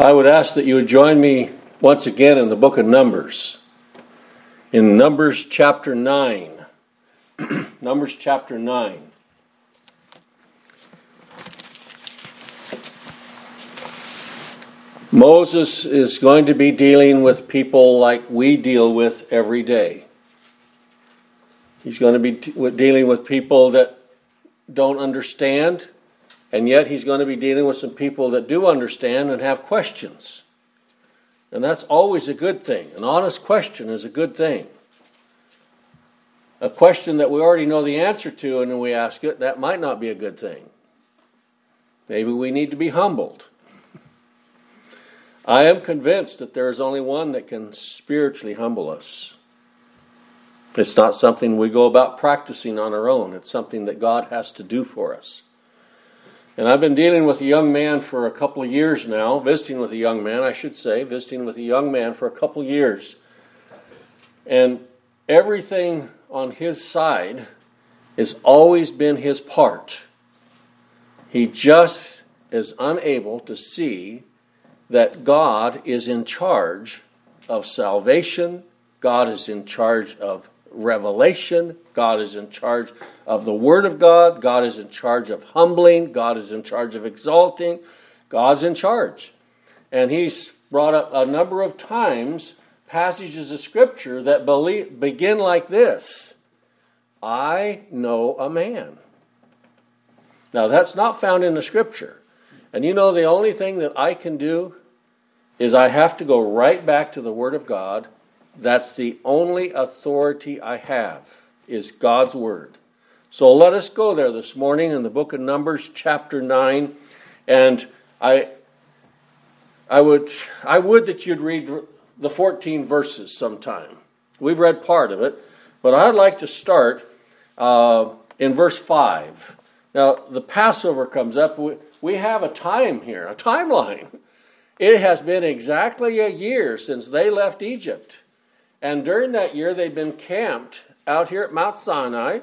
I would ask that you would join me once again in the book of Numbers. In Numbers chapter 9. Numbers chapter 9. Moses is going to be dealing with people like we deal with every day. He's going to be dealing with people that don't understand, and yet he's going to be dealing with some people that do understand and have questions. And that's always a good thing. An honest question is a good thing. A question that we already know the answer to and then we ask it, that might not be a good thing. Maybe we need to be humbled. I am convinced that there is only one that can spiritually humble us. It's not something we go about practicing on our own, it's something that God has to do for us. And I've been dealing with a young man for a couple of years now, visiting with a young man, I should say, visiting with a young man for a couple of years. And everything on his side has always been his part. He just is unable to see that God is in charge of salvation, God is in charge of revelation. God is in charge of the Word of God. God is in charge of humbling. God is in charge of exalting. God's in charge. And he's brought up a number of times passages of Scripture that believe, begin like this I know a man. Now, that's not found in the Scripture. And you know, the only thing that I can do is I have to go right back to the Word of God that's the only authority I have, is God's Word. So let us go there this morning in the book of Numbers, chapter 9. And I, I, would, I would that you'd read the 14 verses sometime. We've read part of it, but I'd like to start uh, in verse 5. Now, the Passover comes up. We, we have a time here, a timeline. It has been exactly a year since they left Egypt. And during that year, they've been camped out here at Mount Sinai.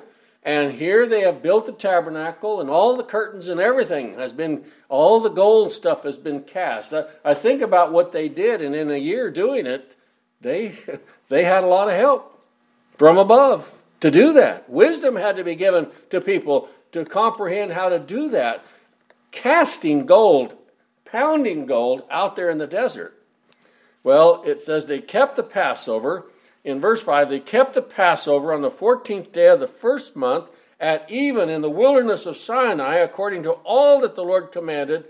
And here they have built the tabernacle, and all the curtains and everything has been, all the gold stuff has been cast. I, I think about what they did, and in a year doing it, they, they had a lot of help from above to do that. Wisdom had to be given to people to comprehend how to do that. Casting gold, pounding gold out there in the desert. Well, it says they kept the Passover. In verse 5, they kept the Passover on the 14th day of the first month at even in the wilderness of Sinai, according to all that the Lord commanded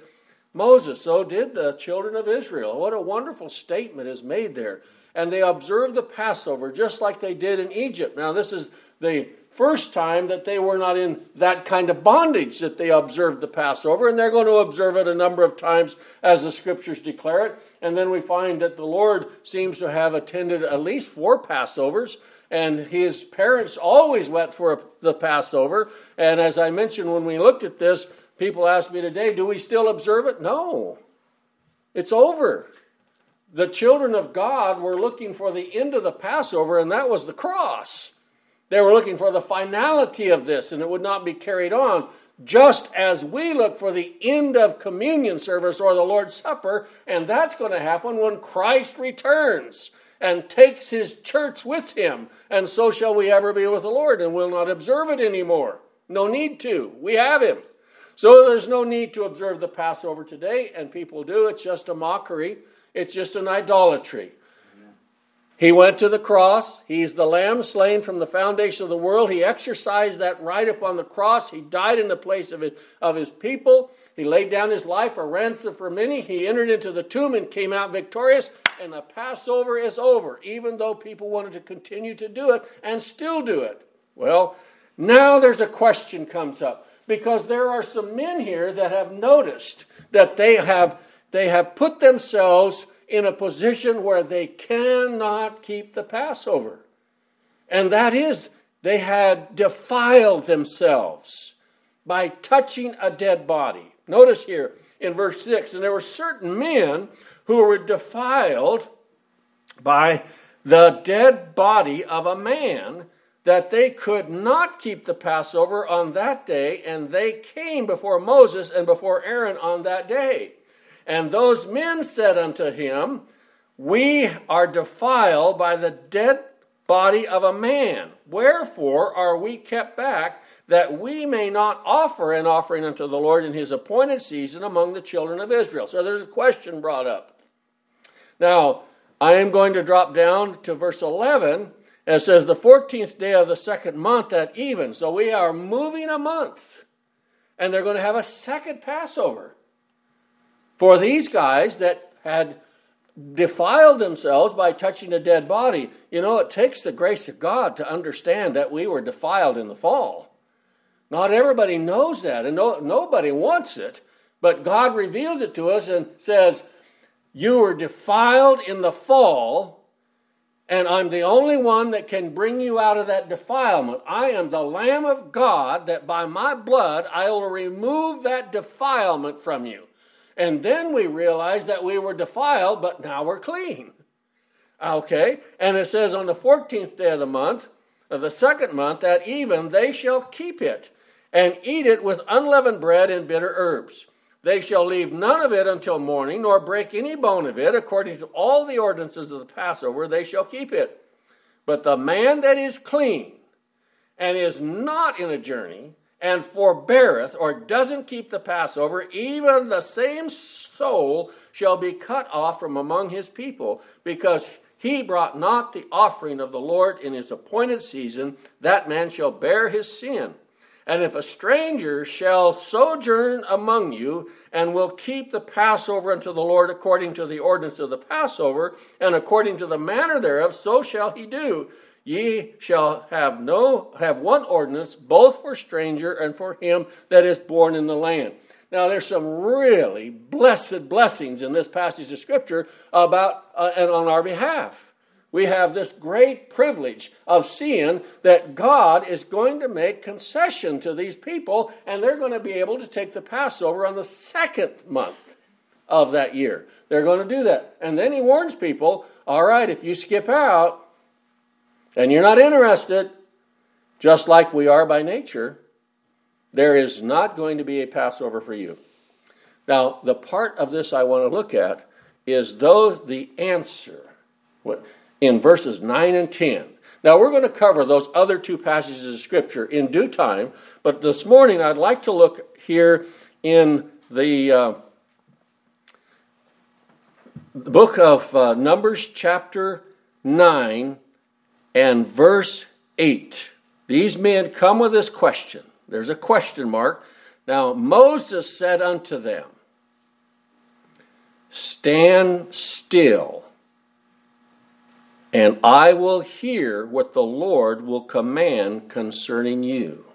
Moses. So did the children of Israel. What a wonderful statement is made there. And they observed the Passover just like they did in Egypt. Now, this is the first time that they were not in that kind of bondage that they observed the Passover, and they're going to observe it a number of times as the scriptures declare it. And then we find that the Lord seems to have attended at least four Passovers, and his parents always went for the Passover. And as I mentioned when we looked at this, people ask me today, do we still observe it? No, it's over. The children of God were looking for the end of the Passover, and that was the cross. They were looking for the finality of this, and it would not be carried on, just as we look for the end of communion service or the Lord's Supper, and that's going to happen when Christ returns and takes his church with him, and so shall we ever be with the Lord, and we'll not observe it anymore. No need to. We have him. So there's no need to observe the Passover today, and people do. It's just a mockery, it's just an idolatry. He went to the cross. He's the lamb slain from the foundation of the world. He exercised that right upon the cross. He died in the place of his, of his people. He laid down his life a ransom for many. He entered into the tomb and came out victorious. And the Passover is over, even though people wanted to continue to do it and still do it. Well, now there's a question comes up because there are some men here that have noticed that they have they have put themselves in a position where they cannot keep the Passover. And that is, they had defiled themselves by touching a dead body. Notice here in verse 6 and there were certain men who were defiled by the dead body of a man that they could not keep the Passover on that day, and they came before Moses and before Aaron on that day. And those men said unto him, We are defiled by the dead body of a man. Wherefore are we kept back, that we may not offer an offering unto the Lord in his appointed season among the children of Israel? So there's a question brought up. Now, I am going to drop down to verse 11. It says, The 14th day of the second month at even. So we are moving a month. And they're going to have a second Passover. For these guys that had defiled themselves by touching a dead body, you know, it takes the grace of God to understand that we were defiled in the fall. Not everybody knows that, and no, nobody wants it, but God reveals it to us and says, You were defiled in the fall, and I'm the only one that can bring you out of that defilement. I am the Lamb of God that by my blood I will remove that defilement from you. And then we realize that we were defiled, but now we're clean. Okay? And it says on the 14th day of the month, of the second month, at even they shall keep it, and eat it with unleavened bread and bitter herbs. They shall leave none of it until morning, nor break any bone of it. According to all the ordinances of the Passover, they shall keep it. But the man that is clean and is not in a journey, and forbeareth or doesn't keep the Passover, even the same soul shall be cut off from among his people, because he brought not the offering of the Lord in his appointed season, that man shall bear his sin. And if a stranger shall sojourn among you, and will keep the Passover unto the Lord according to the ordinance of the Passover, and according to the manner thereof, so shall he do ye shall have no have one ordinance both for stranger and for him that is born in the land now there's some really blessed blessings in this passage of scripture about uh, and on our behalf we have this great privilege of seeing that God is going to make concession to these people and they're going to be able to take the Passover on the second month of that year. They're going to do that. And then he warns people, all right, if you skip out, and you're not interested, just like we are by nature, there is not going to be a Passover for you. Now, the part of this I want to look at is though the answer in verses 9 and 10. Now, we're going to cover those other two passages of Scripture in due time, but this morning I'd like to look here in the, uh, book of uh, Numbers, chapter 9, and verse 8. These men come with this question. There's a question mark. Now, Moses said unto them, Stand still, and I will hear what the Lord will command concerning you.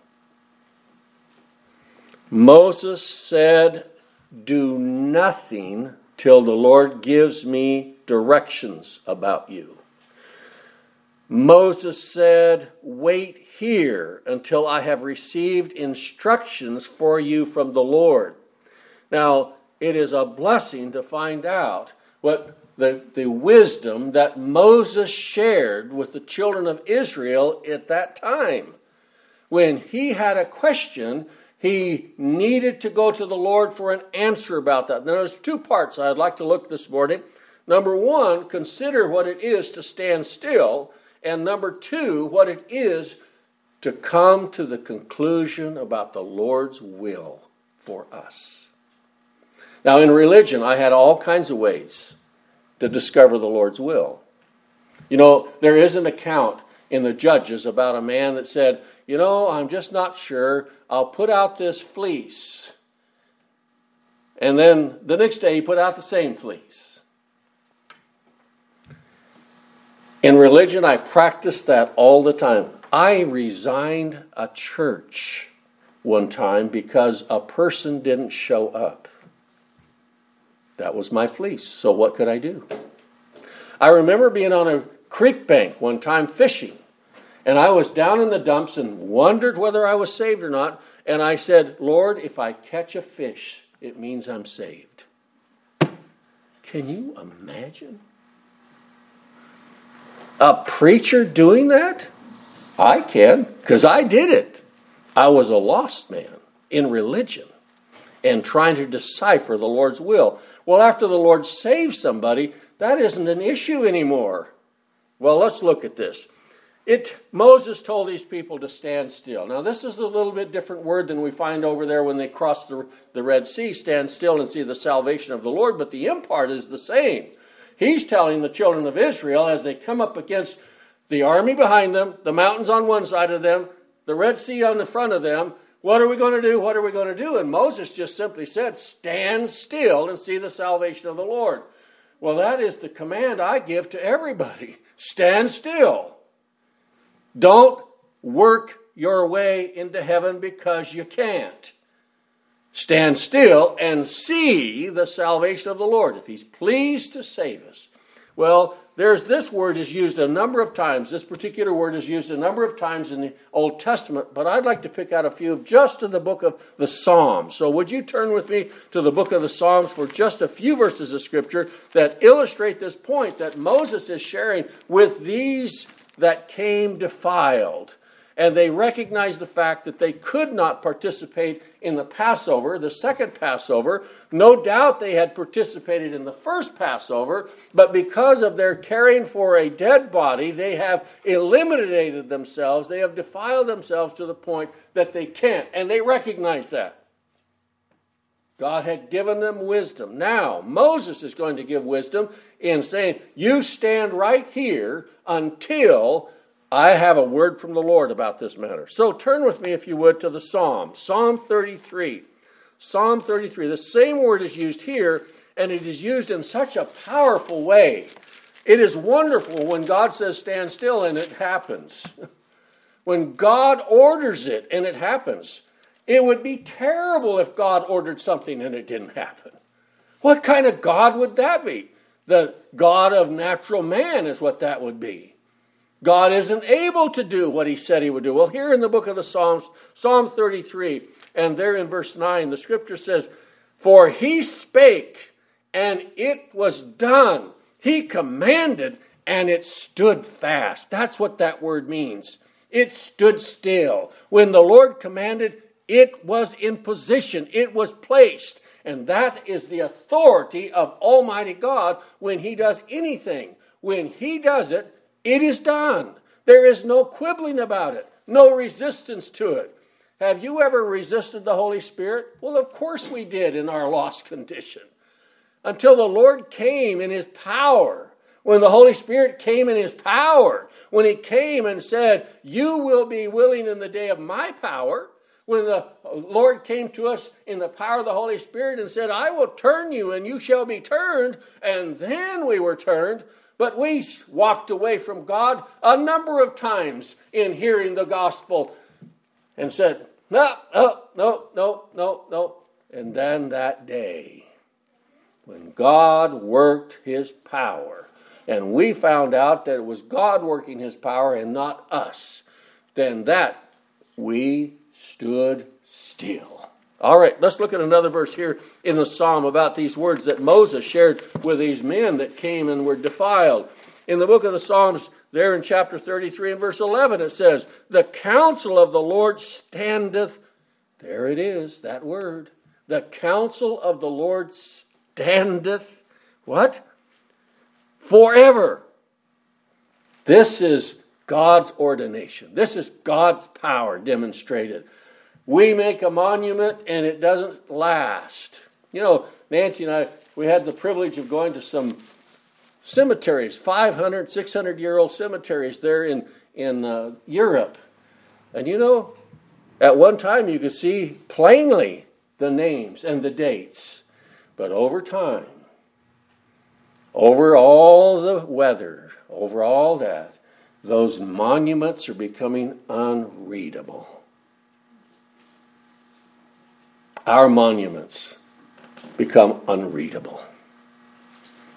Moses said, Do nothing till the Lord gives me directions about you. Moses said, Wait here until I have received instructions for you from the Lord. Now, it is a blessing to find out what the, the wisdom that Moses shared with the children of Israel at that time. When he had a question, he needed to go to the Lord for an answer about that. Now, there's two parts I'd like to look this morning. Number one, consider what it is to stand still and number two, what it is to come to the conclusion about the Lord's will for us. Now, in religion, I had all kinds of ways to discover the Lord's will. You know, there is an account in the Judges about a man that said, You know, I'm just not sure. I'll put out this fleece. And then the next day, he put out the same fleece. In religion, I practice that all the time. I resigned a church one time because a person didn't show up. That was my fleece. So what could I do? I remember being on a creek bank one time fishing, and I was down in the dumps and wondered whether I was saved or not. And I said, Lord, if I catch a fish, it means I'm saved. Can you imagine? A preacher doing that? I can, because I did it. I was a lost man in religion. and trying to decipher the Lord's will. Well, after the Lord saves somebody, that isn't an issue anymore. Well, let's look at this. It Moses told these people to stand still. Now, this is a little bit different word than we find over there when they cross the, the Red Sea, stand still and see the salvation of the Lord, but the impart is the same. He's telling the children of Israel as they come up against the army behind them, the mountains on one side of them, the Red Sea on the front of them, what are we going to do? What are we going to do? And Moses just simply said, Stand still and see the salvation of the Lord. Well, that is the command I give to everybody stand still. Don't work your way into heaven because you can't. Stand still and see the salvation of the Lord if He's pleased to save us. Well, there's this word is used a number of times. This particular word is used a number of times in the Old Testament, but I'd like to pick out a few just in the book of the Psalms. So would you turn with me to the book of the Psalms for just a few verses of scripture that illustrate this point that Moses is sharing with these that came defiled and they recognized the fact that they could not participate in the Passover, the second Passover. No doubt they had participated in the first Passover, but because of their caring for a dead body, they have eliminated themselves. They have defiled themselves to the point that they can't, and they recognize that. God had given them wisdom. Now, Moses is going to give wisdom in saying, You stand right here until I have a word from the Lord about this matter. So turn with me, if you would, to the Psalm, Psalm 33. Psalm 33. The same word is used here, and it is used in such a powerful way. It is wonderful when God says, Stand still, and it happens. when God orders it, and it happens. It would be terrible if God ordered something and it didn't happen. What kind of God would that be? The God of natural man is what that would be. God isn't able to do what he said he would do. Well, here in the book of the Psalms, Psalm 33, and there in verse 9, the scripture says, For he spake, and it was done. He commanded, and it stood fast. That's what that word means. It stood still. When the Lord commanded, it was in position, it was placed. And that is the authority of Almighty God when He does anything. When He does it, it is done. There is no quibbling about it, no resistance to it. Have you ever resisted the Holy Spirit? Well, of course we did in our lost condition. Until the Lord came in His power. When the Holy Spirit came in His power, when He came and said, You will be willing in the day of my power, when the Lord came to us in the power of the Holy Spirit and said, I will turn you and you shall be turned, and then we were turned, but we walked away from God a number of times in hearing the gospel and said, No, no, no, no, no, no. And then that day, when God worked his power, and we found out that it was God working his power and not us, then that we stood still. All right, let's look at another verse here in the psalm about these words that Moses shared with these men that came and were defiled. In the book of the Psalms, there in chapter 33 and verse 11, it says, The counsel of the Lord standeth. There it is, that word. The counsel of the Lord standeth. What? Forever. This is God's ordination. This is God's power demonstrated. We make a monument and it doesn't last. You know, Nancy and I, we had the privilege of going to some cemeteries, 500, 600 year old cemeteries there in, in uh, Europe. And you know, at one time you could see plainly the names and the dates. But over time, over all the weather, over all that, those monuments are becoming unreadable. Our monuments become unreadable.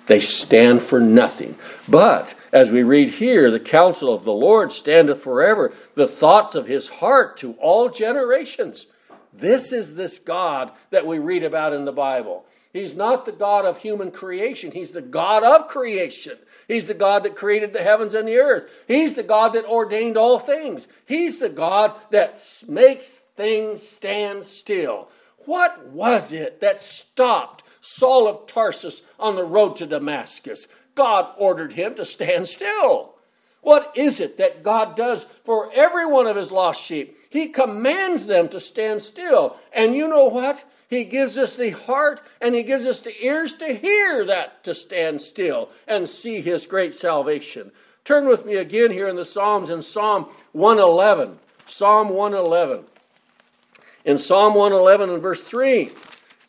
They stand for nothing. But, as we read here, the counsel of the Lord standeth forever, the thoughts of his heart to all generations. This is this God that we read about in the Bible. He's not the God of human creation. He's the God of creation. He's the God that created the heavens and the earth. He's the God that ordained all things. He's the God that makes things stand still What was it that stopped Saul of Tarsus on the road to Damascus? God ordered him to stand still. What is it that God does for every one of his lost sheep? He commands them to stand still. And you know what? He gives us the heart and He gives us the ears to hear that to stand still and see His great salvation. Turn with me again here in the Psalms in Psalm 111. Psalm 111. In Psalm 111 and verse 3,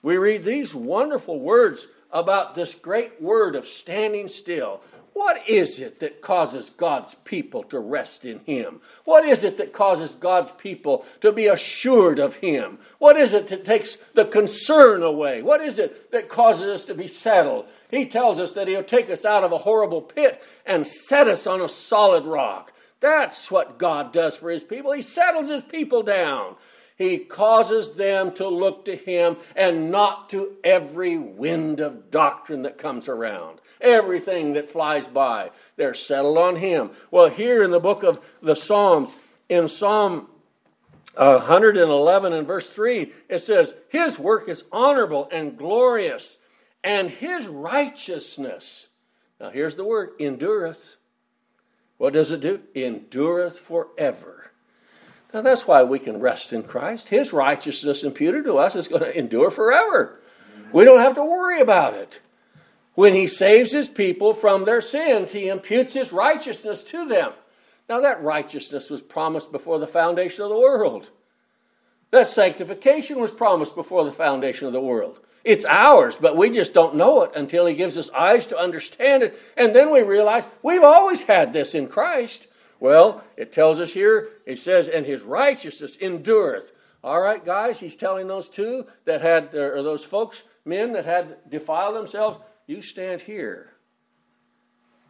we read these wonderful words about this great word of standing still. What is it that causes God's people to rest in Him? What is it that causes God's people to be assured of Him? What is it that takes the concern away? What is it that causes us to be settled? He tells us that He'll take us out of a horrible pit and set us on a solid rock. That's what God does for His people. He settles His people down. He causes them to look to Him and not to every wind of doctrine that comes around everything that flies by. They're settled on Him. Well, here in the book of the Psalms, in Psalm uh, 111 and verse 3, it says, His work is honorable and glorious, and His righteousness. Now, here's the word endureth. What does it do? Endureth forever. Now, that's why we can rest in Christ. His righteousness imputed to us is going to endure forever. We don't have to worry about it. When he saves his people from their sins, he imputes his righteousness to them. Now, that righteousness was promised before the foundation of the world. That sanctification was promised before the foundation of the world. It's ours, but we just don't know it until He gives us eyes to understand it. And then we realize we've always had this in Christ. Well, it tells us here, it says, and His righteousness endureth. All right, guys, He's telling those two that had, or those folks, men that had defiled themselves, you stand here,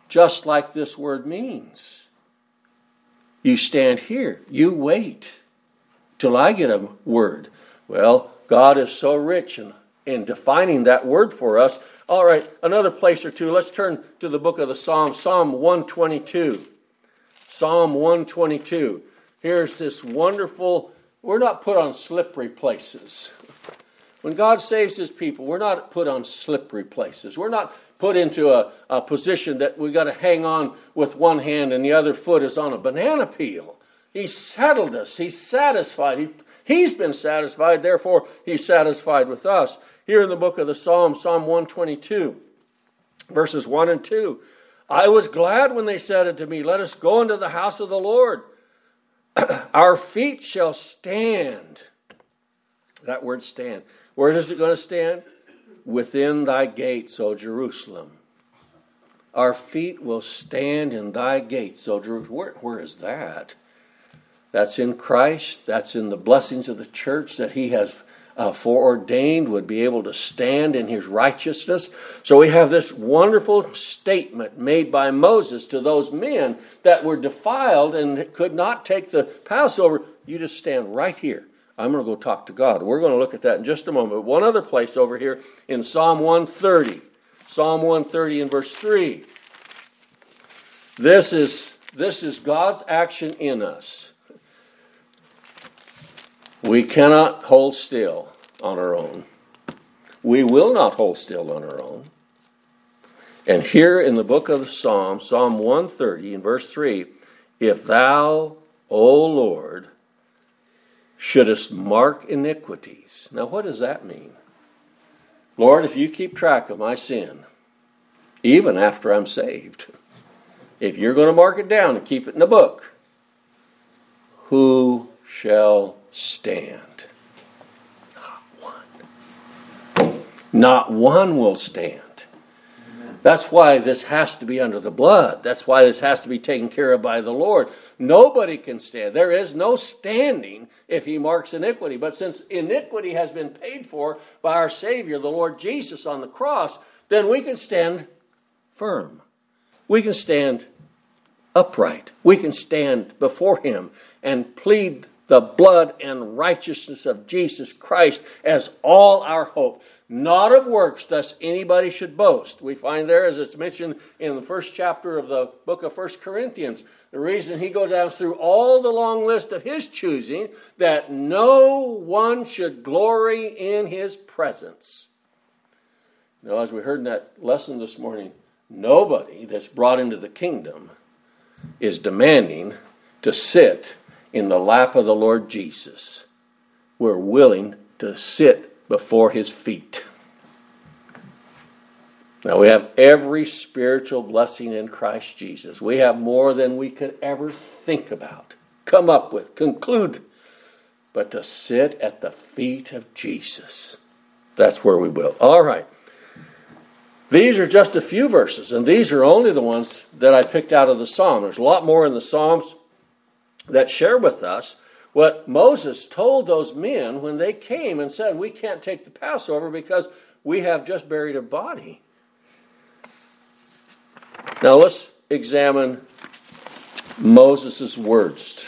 just like this word means. You stand here. You wait till I get a word. Well, God is so rich in, in defining that word for us. All right, another place or two. Let's turn to the book of the Psalms, Psalm 122. Psalm 122. Here's this wonderful, we're not put on slippery places. When God saves his people, we're not put on slippery places. We're not put into a, a position that we've got to hang on with one hand and the other foot is on a banana peel. He settled us. He's satisfied. He, he's been satisfied. Therefore, he's satisfied with us. Here in the book of the Psalms, Psalm 122, verses 1 and 2. I was glad when they said unto me, Let us go into the house of the Lord. Our feet shall stand. That word stand where is it going to stand? Within thy gates, O Jerusalem. Our feet will stand in thy gates, O Jerusalem. Where, where is that? That's in Christ. That's in the blessings of the church that he has uh, foreordained would be able to stand in his righteousness. So we have this wonderful statement made by Moses to those men that were defiled and could not take the Passover. You just stand right here I'm going to go talk to God. We're going to look at that in just a moment. One other place over here in Psalm 130. Psalm 130 in verse 3. This is, this is God's action in us. We cannot hold still on our own. We will not hold still on our own. And here in the book of Psalm, Psalm 130 in verse 3, if thou, O Lord, shouldest mark iniquities. Now, what does that mean? Lord, if you keep track of my sin, even after I'm saved, if you're going to mark it down and keep it in the book, who shall stand? Not one. Not one will stand. That's why this has to be under the blood. That's why this has to be taken care of by the Lord. Nobody can stand. There is no standing if he marks iniquity. But since iniquity has been paid for by our Savior, the Lord Jesus, on the cross, then we can stand firm. We can stand upright. We can stand before him and plead the blood and righteousness of Jesus Christ as all our hope. not of works, thus anybody should boast. We find there, as it's mentioned in the first chapter of the book of First Corinthians, the reason he goes down through all the long list of his choosing, that no one should glory in his presence. Now, as we heard in that lesson this morning, nobody that's brought into the kingdom is demanding to sit in the lap of the Lord Jesus. We're willing to sit before his feet. Now we have every spiritual blessing in Christ Jesus. We have more than we could ever think about, come up with, conclude. But to sit at the feet of Jesus, that's where we will. All right. These are just a few verses, and these are only the ones that I picked out of the Psalm. There's a lot more in the Psalms that share with us what Moses told those men when they came and said, We can't take the Passover because we have just buried a body. Now let's examine Moses' words.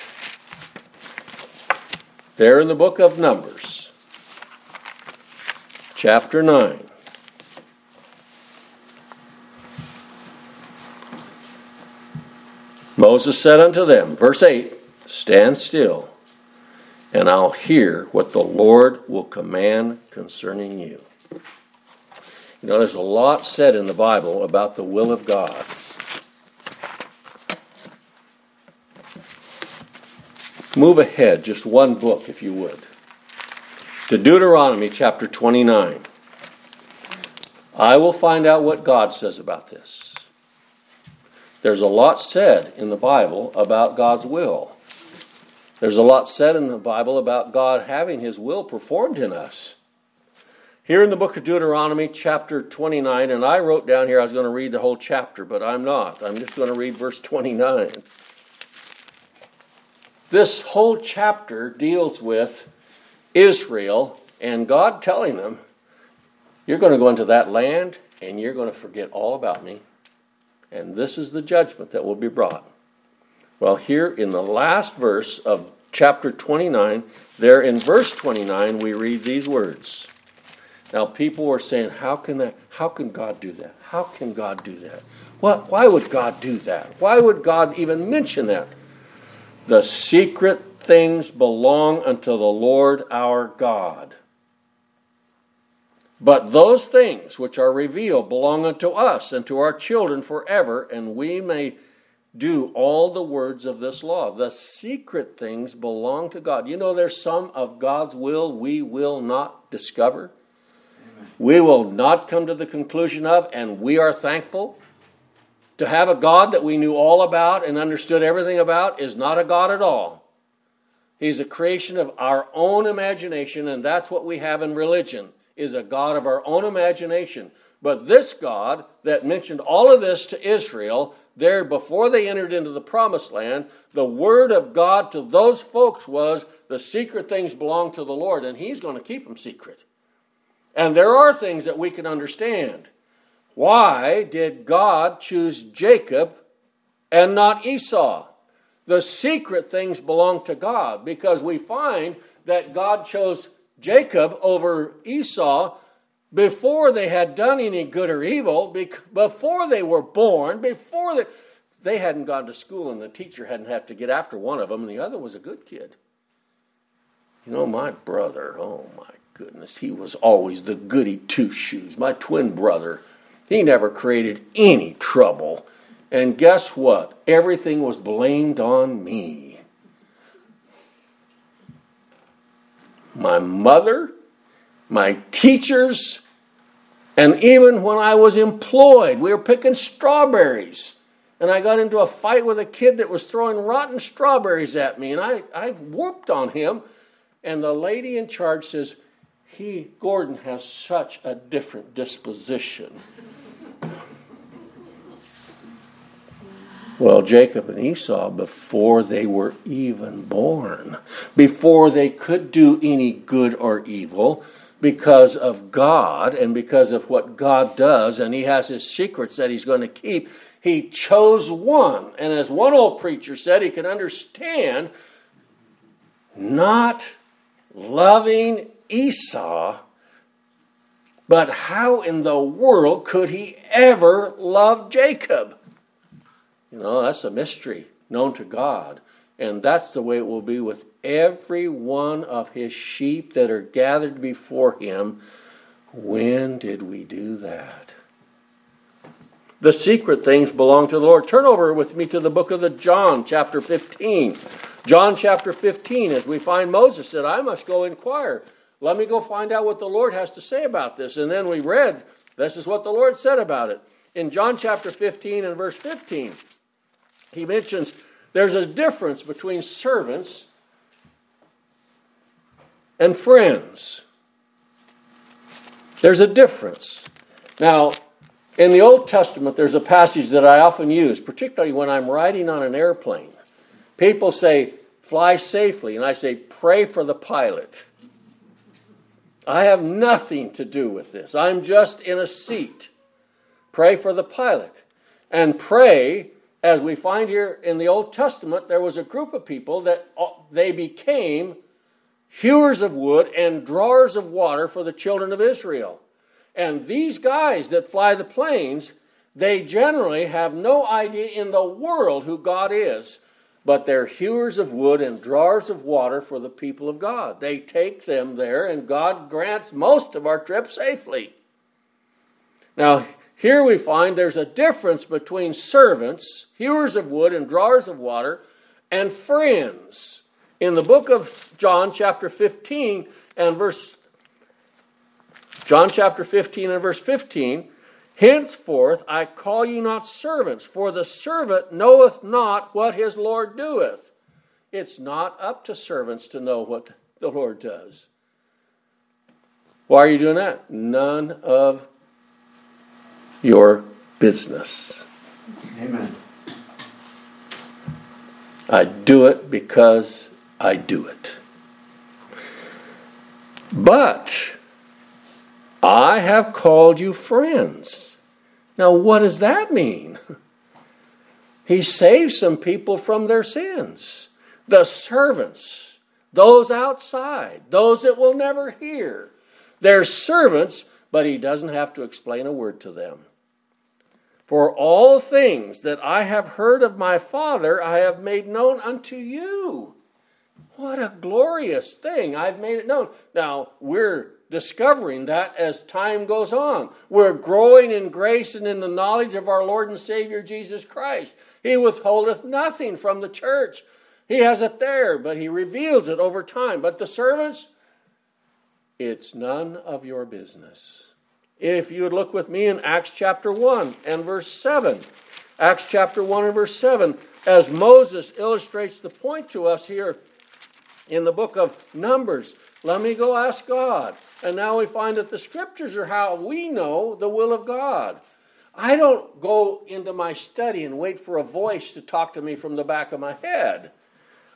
There in the book of Numbers, chapter 9. Moses said unto them, verse 8, Stand still and I'll hear what the Lord will command concerning you. You know, there's a lot said in the Bible about the will of God. Move ahead just one book, if you would, to Deuteronomy chapter 29. I will find out what God says about this. There's a lot said in the Bible about God's will. There's a lot said in the Bible about God having his will performed in us. Here in the book of Deuteronomy, chapter 29, and I wrote down here I was going to read the whole chapter, but I'm not. I'm just going to read verse 29. This whole chapter deals with Israel and God telling them, You're going to go into that land and you're going to forget all about me. And this is the judgment that will be brought. Well, here in the last verse of chapter 29, there in verse 29, we read these words. Now, people were saying, How can that? How can God do that? How can God do that? What, why would God do that? Why would God even mention that? The secret things belong unto the Lord our God. But those things which are revealed belong unto us and to our children forever, and we may do all the words of this law. The secret things belong to God. You know, there's some of God's will we will not discover. We will not come to the conclusion of, and we are thankful. To have a God that we knew all about and understood everything about is not a God at all. He's a creation of our own imagination, and that's what we have in religion, is a God of our own imagination. But this God that mentioned all of this to Israel there before they entered into the promised land, the word of God to those folks was the secret things belong to the Lord, and He's going to keep them secret. And there are things that we can understand. Why did God choose Jacob and not Esau? The secret things belong to God because we find that God chose Jacob over Esau before they had done any good or evil, before they were born, before they, they hadn't gone to school and the teacher hadn't had to get after one of them and the other was a good kid. You know, my brother, oh my goodness, he was always the goody two shoes. My twin brother, he never created any trouble. And guess what? Everything was blamed on me. My mother, my teachers, and even when I was employed, we were picking strawberries. And I got into a fight with a kid that was throwing rotten strawberries at me, and I, I whooped on him. And the lady in charge says, He, Gordon, has such a different disposition. Well, Jacob and Esau, before they were even born, before they could do any good or evil, because of God and because of what God does, and He has His secrets that He's going to keep, He chose one. And as one old preacher said, he can understand not loving Esau But how in the world could he ever love Jacob? You know, that's a mystery known to God. And that's the way it will be with every one of his sheep that are gathered before him. When did we do that? The secret things belong to the Lord. Turn over with me to the book of the John, chapter 15. John chapter 15, as we find Moses said, I must go inquire. Let me go find out what the Lord has to say about this. And then we read, this is what the Lord said about it. In John chapter 15 and verse 15, he mentions there's a difference between servants and friends. There's a difference. Now, in the Old Testament, there's a passage that I often use, particularly when I'm riding on an airplane. People say, fly safely, and I say, pray for the pilot. I have nothing to do with this. I'm just in a seat. Pray for the pilot. And pray, as we find here in the Old Testament, there was a group of people that uh, they became hewers of wood and drawers of water for the children of Israel. And these guys that fly the planes, they generally have no idea in the world who God is, but they're hewers of wood and drawers of water for the people of God. They take them there, and God grants most of our trip safely. Now, here we find there's a difference between servants, hewers of wood and drawers of water, and friends in the book of John, chapter 15, and verse John chapter 15 and verse 15, henceforth I call you not servants, for the servant knoweth not what his Lord doeth. It's not up to servants to know what the Lord does. Why are you doing that? None of your business. Amen. I do it because I do it. But I have called you friends. Now, what does that mean? He saves some people from their sins. The servants, those outside, those that will never hear. They're servants, but he doesn't have to explain a word to them. For all things that I have heard of my Father, I have made known unto you. What a glorious thing. I've made it known. Now, we're discovering that as time goes on. We're growing in grace and in the knowledge of our Lord and Savior Jesus Christ. He withholdeth nothing from the church. He has it there, but he reveals it over time. But the servants, it's none of your business. If you would look with me in Acts chapter 1 and verse 7. Acts chapter 1 and verse 7, as Moses illustrates the point to us here in the book of Numbers. Let me go ask God. And now we find that the scriptures are how we know the will of God. I don't go into my study and wait for a voice to talk to me from the back of my head.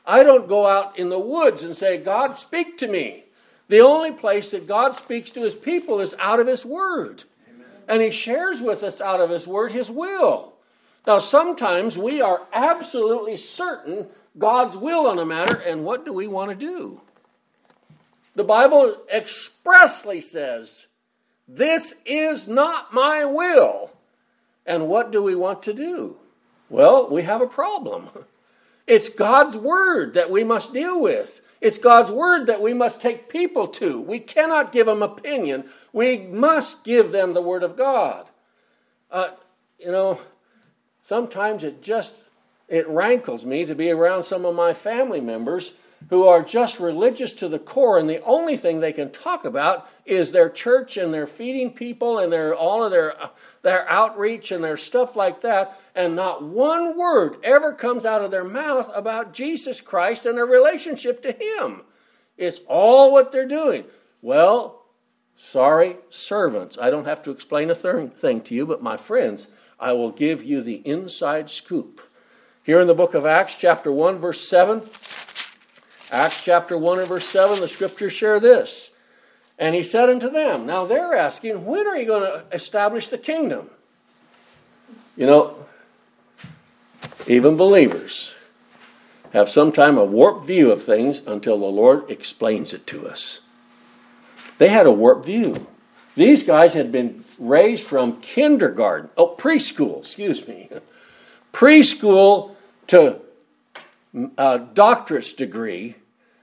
I don't go out in the woods and say, God, speak to me. The only place that God speaks to his people is out of his word. Amen. And he shares with us out of his word his will. Now, sometimes we are absolutely certain God's will on a matter, and what do we want to do? The Bible expressly says, This is not my will. And what do we want to do? Well, we have a problem. It's God's word that we must deal with. It's God's word that we must take people to. We cannot give them opinion. We must give them the word of God. Uh, you know, sometimes it just it rankles me to be around some of my family members who are just religious to the core, and the only thing they can talk about is their church and their feeding people and their all of their their outreach and their stuff like that, and not one word ever comes out of their mouth about Jesus Christ and their relationship to Him. It's all what they're doing. Well, sorry, servants. I don't have to explain a thing to you, but my friends, I will give you the inside scoop here in the book of Acts, chapter 1, verse 7, Acts chapter 1 and verse 7, the scriptures share this. And he said unto them, Now they're asking, when are you going to establish the kingdom? You know, even believers have sometimes a warped view of things until the Lord explains it to us. They had a warped view. These guys had been raised from kindergarten, oh, preschool, excuse me, preschool to uh, a doctorate's degree.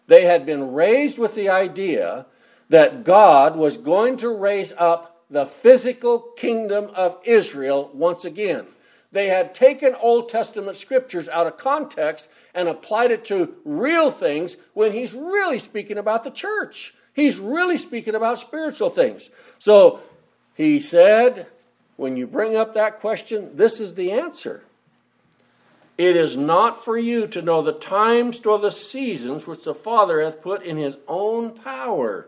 They had been raised with the idea that God was going to raise up the physical kingdom of Israel once again. They had taken Old Testament scriptures out of context and applied it to real things when he's really speaking about the church. He's really speaking about spiritual things. So he said, when you bring up that question, this is the answer. It is not for you to know the times nor the seasons which the Father hath put in his own power.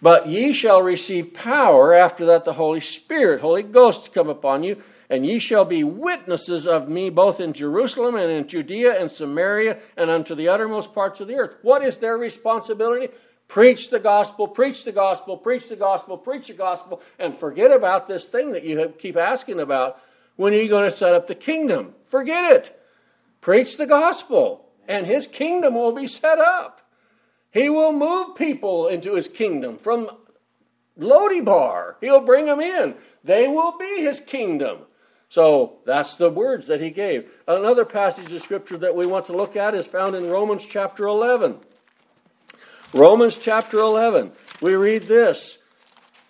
But ye shall receive power after that the Holy Spirit, Holy Ghost, come upon you, and ye shall be witnesses of me both in Jerusalem and in Judea and Samaria and unto the uttermost parts of the earth. What is their responsibility? Preach the gospel, preach the gospel, preach the gospel, preach the gospel, and forget about this thing that you keep asking about. When are you going to set up the kingdom? Forget it. Preach the gospel, and his kingdom will be set up. He will move people into his kingdom from Lodebar. He'll bring them in. They will be his kingdom. So that's the words that he gave. Another passage of scripture that we want to look at is found in Romans chapter 11. Romans chapter 11. We read this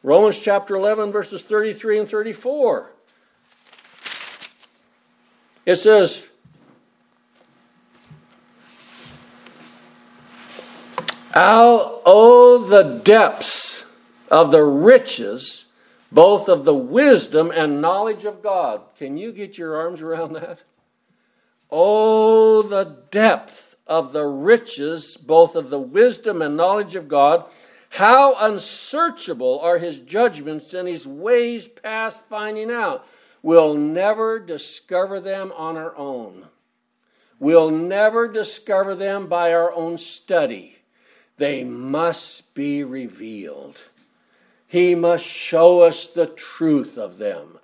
Romans chapter 11, verses 33 and 34. It says, oh, the depths of the riches both of the wisdom and knowledge of God. Can you get your arms around that? Oh, the depth of the riches, both of the wisdom and knowledge of God. How unsearchable are his judgments and his ways past finding out. We'll never discover them on our own. We'll never discover them by our own study. They must be revealed. He must show us the truth of them.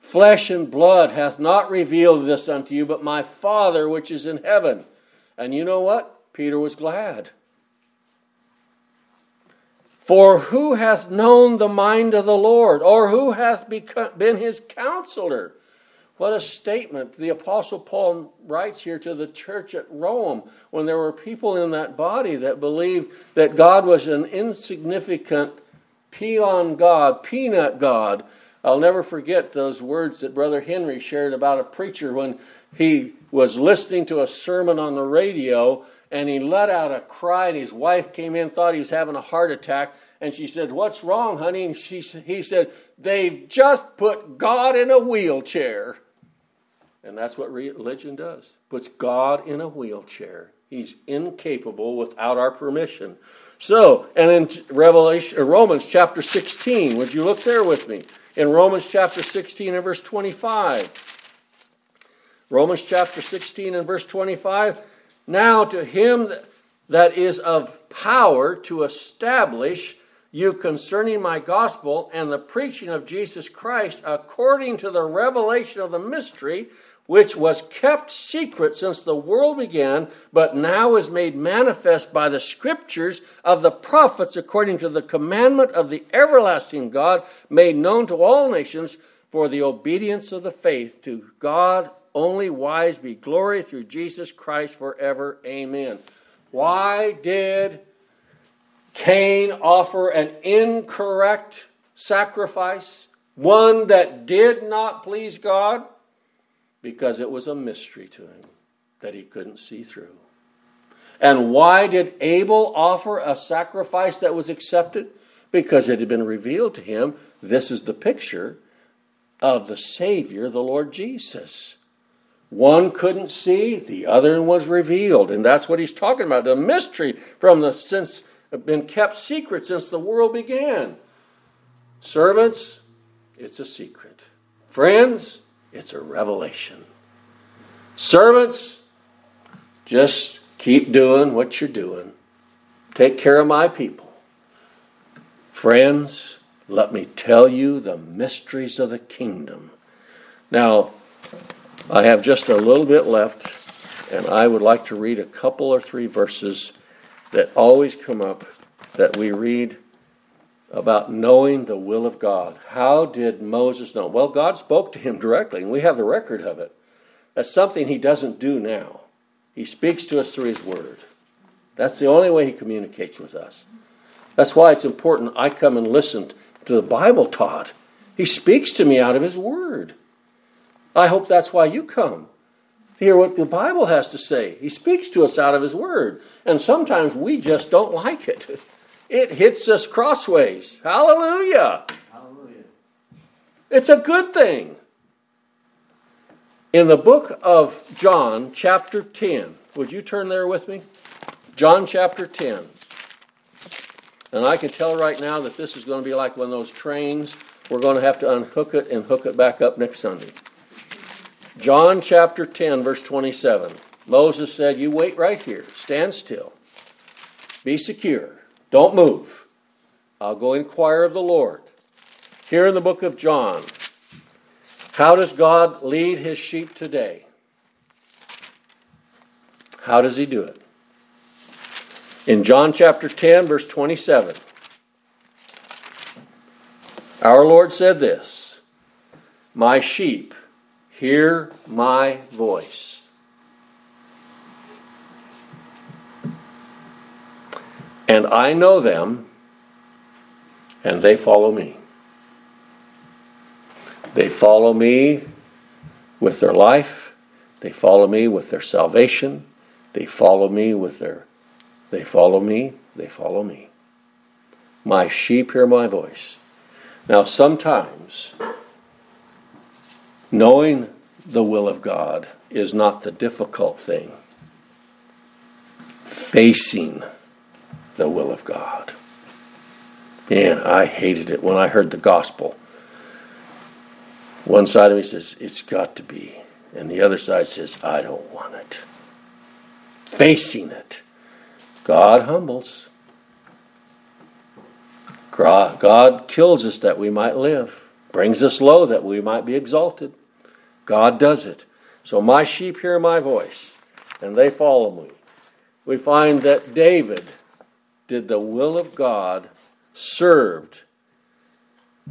Flesh and blood hath not revealed this unto you, but my Father which is in heaven. And you know what? Peter was glad. For who hath known the mind of the Lord, or who hath been his counselor? What a statement the Apostle Paul writes here to the church at Rome when there were people in that body that believed that God was an insignificant peon God, peanut God. I'll never forget those words that Brother Henry shared about a preacher when he was listening to a sermon on the radio and he let out a cry and his wife came in thought he was having a heart attack and she said what's wrong honey and she, he said they've just put god in a wheelchair and that's what religion does puts god in a wheelchair he's incapable without our permission so, and in Revelation, uh, Romans chapter 16, would you look there with me? In Romans chapter 16 and verse 25. Romans chapter 16 and verse 25. Now to him that is of power to establish you concerning my gospel and the preaching of Jesus Christ according to the revelation of the mystery which was kept secret since the world began, but now is made manifest by the scriptures of the prophets according to the commandment of the everlasting God, made known to all nations for the obedience of the faith. To God only wise be glory through Jesus Christ forever. Amen. Why did Cain offer an incorrect sacrifice? One that did not please God? Because it was a mystery to him that he couldn't see through. And why did Abel offer a sacrifice that was accepted? Because it had been revealed to him this is the picture of the Savior, the Lord Jesus. One couldn't see, the other was revealed. And that's what he's talking about. The mystery from the since been kept secret since the world began. Servants, it's a secret. Friends, it's a revelation. Servants, just keep doing what you're doing. Take care of my people. Friends, let me tell you the mysteries of the kingdom. Now, I have just a little bit left, and I would like to read a couple or three verses that always come up that we read about knowing the will of God. How did Moses know? Well, God spoke to him directly, and we have the record of it. That's something he doesn't do now. He speaks to us through his word. That's the only way he communicates with us. That's why it's important I come and listen to the Bible taught. He speaks to me out of his word. I hope that's why you come. Hear what the Bible has to say. He speaks to us out of his word. And sometimes we just don't like it. It hits us crossways. Hallelujah. Hallelujah. It's a good thing. In the book of John, chapter 10, would you turn there with me? John chapter 10. And I can tell right now that this is going to be like one of those trains. We're going to have to unhook it and hook it back up next Sunday. John chapter 10, verse 27. Moses said, You wait right here, stand still, be secure. Don't move. I'll go inquire of the Lord. Here in the book of John, how does God lead his sheep today? How does he do it? In John chapter 10, verse 27, our Lord said this My sheep hear my voice. And I know them, and they follow me. They follow me with their life, they follow me with their salvation, they follow me with their they follow me, they follow me. My sheep hear my voice. Now sometimes knowing the will of God is not the difficult thing. Facing the will of God. Man, I hated it when I heard the gospel. One side of me says, It's got to be. And the other side says, I don't want it. Facing it. God humbles. God kills us that we might live, brings us low that we might be exalted. God does it. So my sheep hear my voice, and they follow me. We find that David did the will of God, served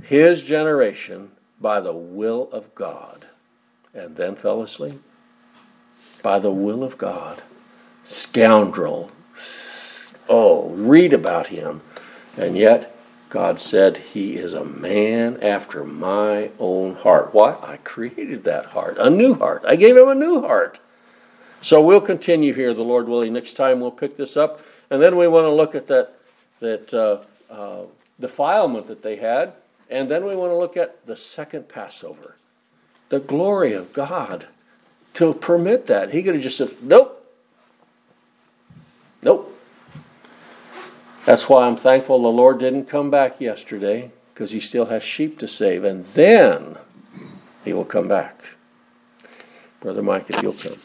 his generation by the will of God, and then fell asleep. By the will of God. Scoundrel. Oh, read about him. And yet, God said, He is a man after my own heart. Why? I created that heart, a new heart. I gave him a new heart. So we'll continue here, the Lord willing. Next time we'll pick this up. And then we want to look at that, that uh, uh, defilement that they had. And then we want to look at the second Passover. The glory of God to permit that. He could have just said, nope. Nope. That's why I'm thankful the Lord didn't come back yesterday because he still has sheep to save. And then he will come back. Brother Mike, if you'll come.